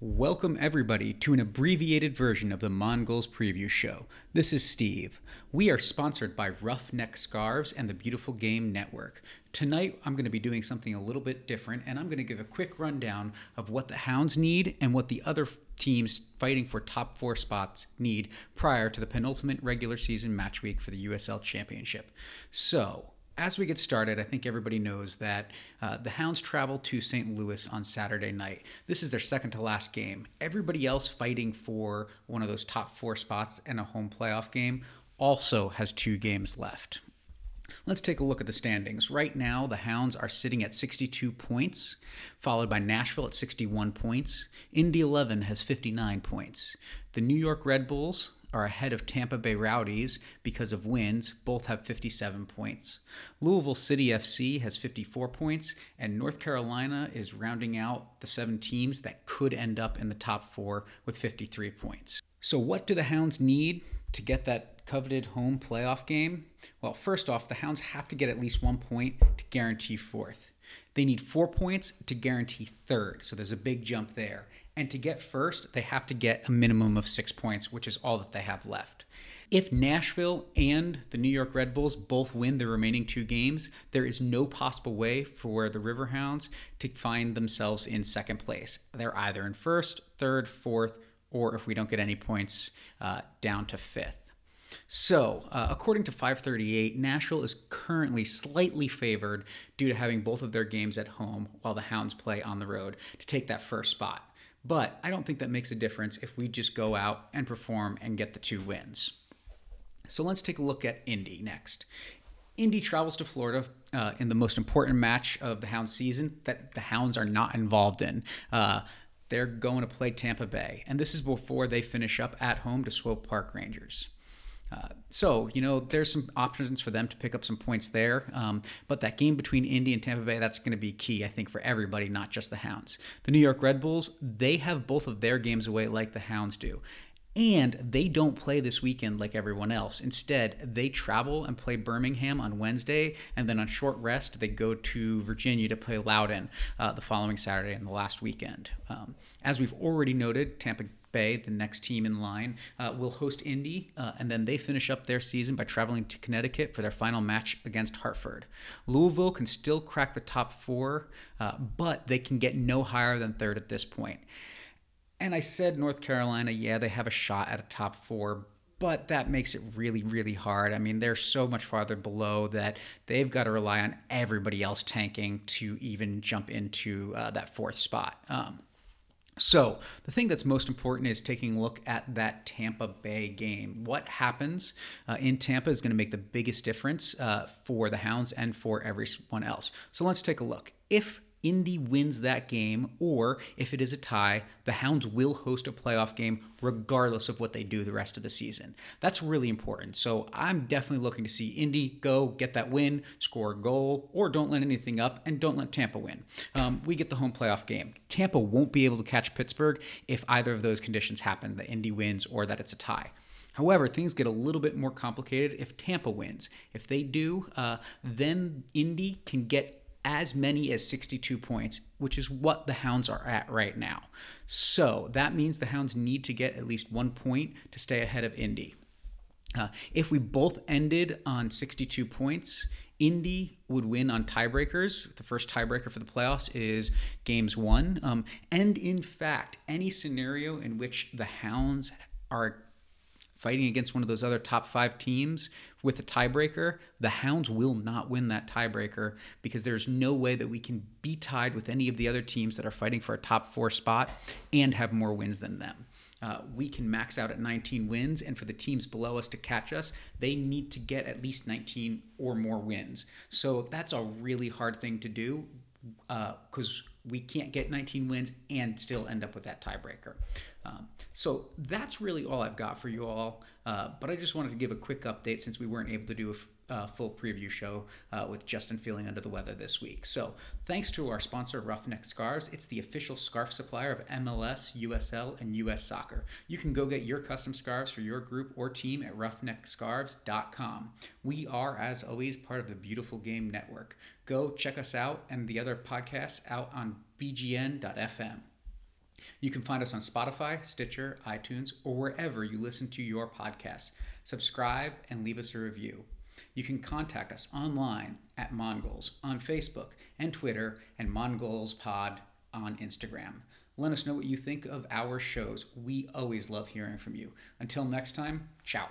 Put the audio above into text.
Welcome, everybody, to an abbreviated version of the Mongols Preview Show. This is Steve. We are sponsored by Roughneck Scarves and the Beautiful Game Network. Tonight, I'm going to be doing something a little bit different, and I'm going to give a quick rundown of what the Hounds need and what the other teams fighting for top four spots need prior to the penultimate regular season match week for the USL Championship. So, as we get started, I think everybody knows that uh, the Hounds travel to St. Louis on Saturday night. This is their second to last game. Everybody else fighting for one of those top four spots in a home playoff game also has two games left. Let's take a look at the standings. Right now, the Hounds are sitting at 62 points, followed by Nashville at 61 points. Indy 11 has 59 points. The New York Red Bulls are ahead of Tampa Bay Rowdies because of wins. Both have 57 points. Louisville City FC has 54 points, and North Carolina is rounding out the seven teams that could end up in the top four with 53 points. So, what do the Hounds need to get that coveted home playoff game? Well, first off, the Hounds have to get at least one point to guarantee fourth. They need four points to guarantee third, so there's a big jump there. And to get first, they have to get a minimum of six points, which is all that they have left. If Nashville and the New York Red Bulls both win their remaining two games, there is no possible way for the Riverhounds to find themselves in second place. They're either in first, third, fourth, or if we don't get any points, uh, down to fifth. So, uh, according to 538, Nashville is currently slightly favored due to having both of their games at home while the Hounds play on the road to take that first spot. But I don't think that makes a difference if we just go out and perform and get the two wins. So let's take a look at Indy next. Indy travels to Florida uh, in the most important match of the Hounds season that the Hounds are not involved in. Uh, they're going to play Tampa Bay, and this is before they finish up at home to Swope Park Rangers. Uh, so, you know, there's some options for them to pick up some points there. Um, but that game between Indy and Tampa Bay, that's going to be key, I think, for everybody, not just the Hounds. The New York Red Bulls, they have both of their games away like the Hounds do. And they don't play this weekend like everyone else. Instead, they travel and play Birmingham on Wednesday, and then on short rest, they go to Virginia to play Loudoun uh, the following Saturday and the last weekend. Um, as we've already noted, Tampa Bay, the next team in line, uh, will host Indy, uh, and then they finish up their season by traveling to Connecticut for their final match against Hartford. Louisville can still crack the top four, uh, but they can get no higher than third at this point. And I said North Carolina, yeah, they have a shot at a top four, but that makes it really, really hard. I mean, they're so much farther below that they've got to rely on everybody else tanking to even jump into uh, that fourth spot. Um, so, the thing that's most important is taking a look at that Tampa Bay game. What happens uh, in Tampa is going to make the biggest difference uh, for the Hounds and for everyone else. So, let's take a look. If Indy wins that game, or if it is a tie, the Hounds will host a playoff game regardless of what they do the rest of the season. That's really important. So I'm definitely looking to see Indy go get that win, score a goal, or don't let anything up, and don't let Tampa win. Um, we get the home playoff game. Tampa won't be able to catch Pittsburgh if either of those conditions happen that Indy wins or that it's a tie. However, things get a little bit more complicated if Tampa wins. If they do, uh, then Indy can get as many as 62 points, which is what the Hounds are at right now. So that means the Hounds need to get at least won point to stay ahead of Indy. Uh, if we both ended on 62 points, Indy would win on tiebreakers. The first tiebreaker for the playoffs is games one. Um, and in fact, any scenario in which the Hounds are fighting against one of those other top five teams with a tiebreaker, the Hounds will not win that tiebreaker because there's no way that we can be tied with any of the other teams that are fighting for a top four spot and have more wins than them. Uh, we can max out at 19 wins, and for the teams below us to catch us, they need to get at least 19 or more wins. So that's a really hard thing to do because uh, we can't get 19 wins and still end up with that tiebreaker. Um, so that's really all I've got for you all. Uh, but I just wanted to give a quick update since we weren't able to do a uh, full preview show uh, with Justin feeling under the weather this week. So thanks to our sponsor, Roughneck Scarves. It's the official scarf supplier of MLS, USL, and US Soccer. You can go get your custom scarves for your group or team at roughneckscarves.com. We are, as always, part of the Beautiful Game Network. Go check us out and the other podcasts out on bgn.fm. You can find us on Spotify, Stitcher, iTunes, or wherever you listen to your podcasts. Subscribe and leave us a review. You can contact us online at Mongols on Facebook and Twitter and Mongols Pod on Instagram. Let us know what you think of our shows. We always love hearing from you. Until next time, ciao.